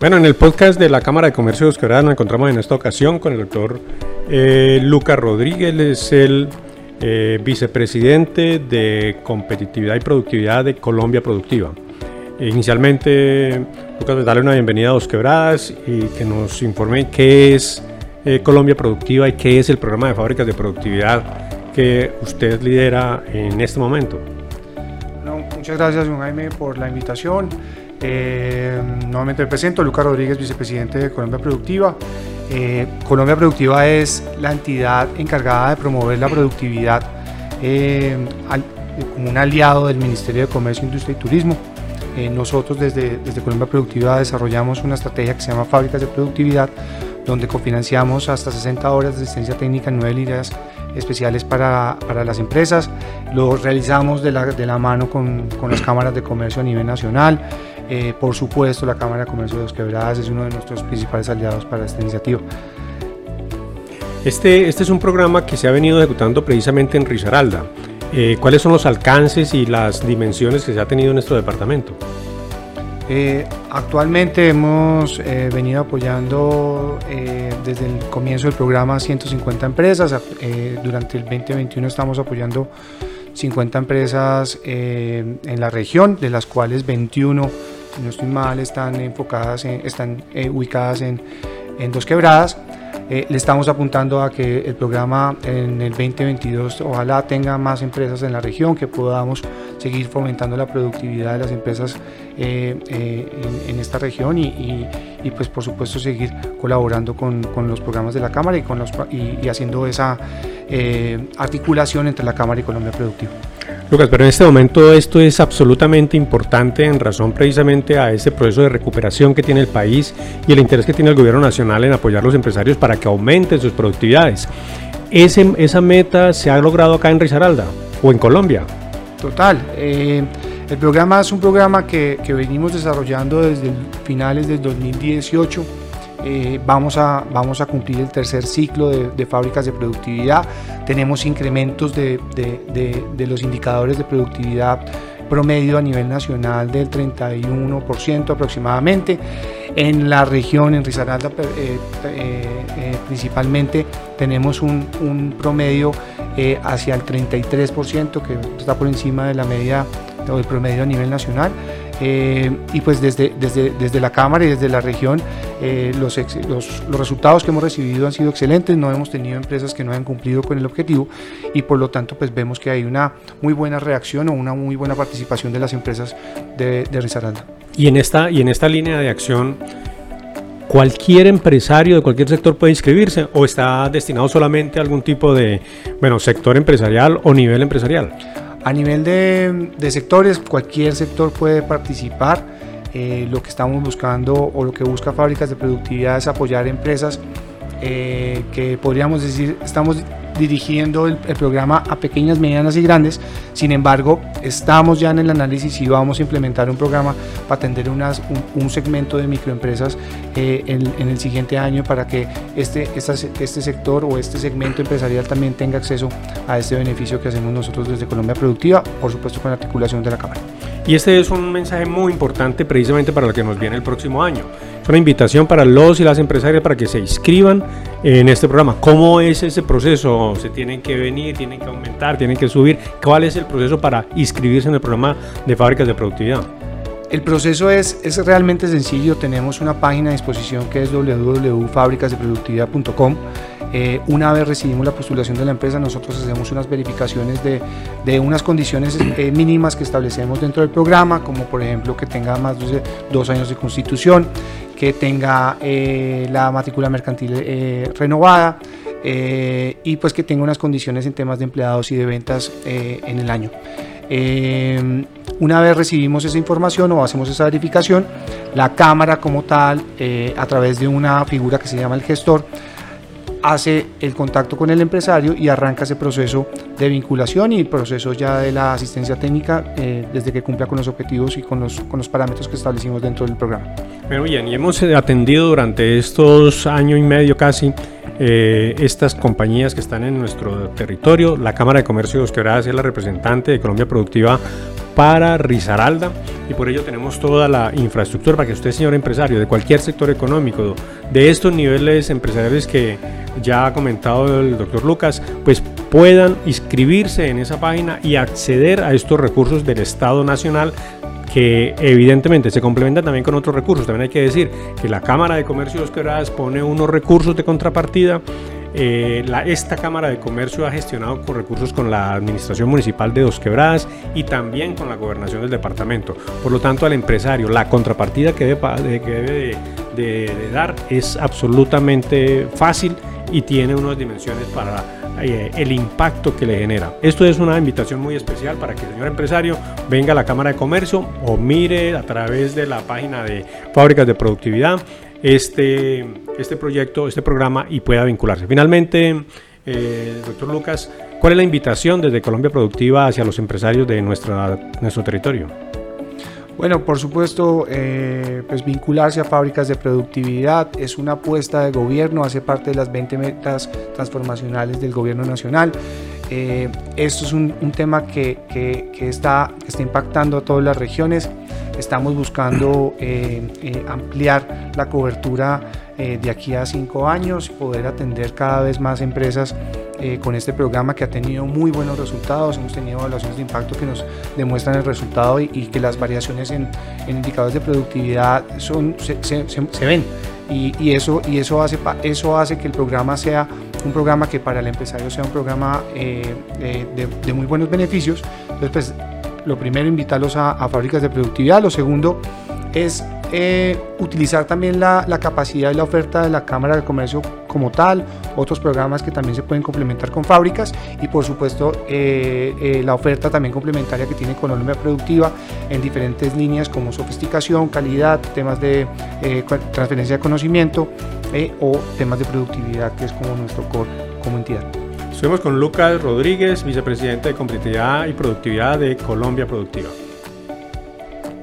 Bueno, en el podcast de la Cámara de Comercio de Quebradas nos encontramos en esta ocasión con el doctor eh, Lucas Rodríguez, es el eh, vicepresidente de competitividad y productividad de Colombia Productiva. Inicialmente, Lucas, darle una bienvenida a Dos Quebradas y que nos informe qué es eh, Colombia Productiva y qué es el programa de fábricas de productividad que usted lidera en este momento. muchas gracias, don Jaime, por la invitación. Eh, nuevamente me presento, Lucas Rodríguez, vicepresidente de Colombia Productiva. Eh, Colombia Productiva es la entidad encargada de promover la productividad eh, como un aliado del Ministerio de Comercio, Industria y Turismo. nosotros desde, Colombia Productiva desarrollamos una estrategia que se llama Fábricas de Productividad, donde cofinanciamos hasta 60 horas de asistencia técnica en nueve líneas especiales para, las empresas. Lo realizamos de la, de la mano con, con, las cámaras de comercio a nivel nacional. Eh, por supuesto, la Cámara de Comercio de Dos Quebradas es uno de nuestros principales aliados para esta iniciativa. Este, este es un programa que se ha venido ejecutando precisamente en Risaralda. Eh, ¿Cuáles son los alcances y las dimensiones que se ha tenido en nuestro departamento? Eh, actualmente hemos venido apoyando desde el comienzo del programa 150 empresas. durante el 2021 estamos apoyando 50 empresas en la región, de las cuales 21 no estoy mal, están enfocadas, están eh, ubicadas en, Dos Quebradas. Eh, le estamos apuntando a que el programa en el 2022 ojalá tenga más empresas en la región, que podamos seguir fomentando la productividad de las empresas eh, en, esta región y, pues por supuesto seguir colaborando con, con, los programas de la Cámara y, con los, y, haciendo esa articulación entre la Cámara y Colombia Productiva. Lucas, pero en este momento esto es absolutamente importante en razón precisamente a este proceso de recuperación que tiene el país y el interés que tiene el gobierno nacional en apoyar a los empresarios para que aumenten sus productividades. ¿Ese, ¿Esa meta se ha logrado acá en Risaralda o en Colombia? Total. Eh, el programa es un programa que, que venimos desarrollando desde finales del 2018 eh, vamos, a, vamos a cumplir el tercer ciclo de, fábricas de productividad. Tenemos incrementos de, de, los indicadores de productividad promedio a nivel nacional del 31% aproximadamente. En la región, en Risaralda eh, eh, principalmente, tenemos un, un promedio hacia el 33%, que está por encima de la media o el promedio a nivel nacional. Y pues desde, desde, desde, la Cámara y desde la región eh, los, los, los, resultados que hemos recibido han sido excelentes, no hemos tenido empresas que no hayan cumplido con el objetivo y por lo tanto pues vemos que hay una muy buena reacción o una muy buena participación de las empresas de, de Risaralda. Y en, esta, y en esta línea de acción, ¿cualquier empresario de cualquier sector puede inscribirse o está destinado solamente a algún tipo de bueno, sector empresarial o nivel empresarial? A nivel de, sectores, cualquier sector puede participar. Eh, lo que estamos buscando o lo que busca fábricas de productividad es apoyar empresas eh, que podríamos decir estamos dirigiendo el, programa a pequeñas, medianas y grandes. Sin embargo, estamos ya en el análisis y vamos a implementar un programa para atender un, segmento de microempresas eh, en, el siguiente año para que este, este sector o este segmento empresarial también tenga acceso a este beneficio que hacemos nosotros desde Colombia Productiva, por supuesto con la articulación de la Cámara. Y este es un mensaje muy importante precisamente para lo que nos viene el próximo año. Es una invitación para los y las empresarias para que se inscriban en este programa. ¿Cómo es ese proceso? ¿Se tienen que venir, tienen que aumentar, tienen que subir? ¿Cuál es el proceso para inscribirse en el programa de fábricas de productividad? El proceso es, es realmente sencillo. Tenemos una página a disposición que es www.fabricasdeproductividad.com eh, una vez recibimos la postulación de la empresa, nosotros hacemos unas verificaciones de, de unas condiciones eh, mínimas que establecemos dentro del programa, como por ejemplo que tenga más de dos años de constitución, que tenga eh, la matrícula mercantil renovada y pues que tenga unas condiciones en temas de empleados y de ventas en el año. una vez recibimos esa información o hacemos esa verificación, la cámara como tal, a través de una figura que se llama el gestor, hace el contacto con el empresario y arranca ese proceso de vinculación y el proceso ya de la asistencia técnica eh, desde que cumpla con los objetivos y con los, con los parámetros que establecimos dentro del programa. Bueno, bien, y hemos eh, atendido durante estos año y medio casi eh, estas compañías que están en nuestro territorio. La Cámara de Comercio de Dos Quebradas es la representante de Colombia Productiva para Risaralda y por ello tenemos toda la infraestructura para que usted, señor empresario, de cualquier sector económico, de estos niveles empresariales que ya ha comentado el doctor Lucas, pues puedan inscribirse en esa página y acceder a estos recursos del Estado Nacional que evidentemente se complementa también con otros recursos. También hay que decir que la Cámara de Comercio de Dos pone unos recursos de contrapartida. Eh, esta Cámara de Comercio ha gestionado con recursos con la Administración Municipal de Dos Quebradas y también con la Gobernación del Departamento. Por lo tanto, al empresario, la contrapartida que debe, que debe de dar es absolutamente fácil y tiene unas dimensiones para eh, el impacto que le genera. Esto es una invitación muy especial para que el señor empresario venga a la Cámara de Comercio o mire a través de la página de Fábricas de Productividad este, este proyecto, este programa y pueda vincularse. Finalmente, eh, doctor Lucas, ¿cuál es la invitación desde Colombia Productiva hacia los empresarios de nuestra, nuestro territorio? Bueno, por supuesto, eh, pues vincularse a fábricas de productividad es una apuesta de gobierno, hace parte de las 20 metas transformacionales del gobierno nacional. Eh, esto es un, tema que, que, está, está impactando a todas las regiones. Estamos buscando ampliar la cobertura de aquí a cinco años, poder atender cada vez más empresas eh, con este programa que ha tenido muy buenos resultados. Hemos tenido evaluaciones de impacto que nos demuestran el resultado y, que las variaciones en, indicadores de productividad son, se, ven. Y, eso, y eso, hace, eso hace que el programa sea un programa que para el empresario sea un programa eh, de, muy buenos beneficios. Entonces, pues, lo primero, invitarlos a, a fábricas de productividad. Lo segundo, es eh, utilizar también la, capacidad y la oferta de la Cámara de Comercio como tal, otros programas que también se pueden complementar con fábricas y por supuesto eh, eh, la oferta también complementaria que tiene Colombia Productiva en diferentes líneas como sofisticación, calidad, temas de transferencia de conocimiento o temas de productividad que es como nuestro core como entidad. Estuvimos con Lucas Rodríguez, vicepresidente de competitividad y productividad de Colombia Productiva.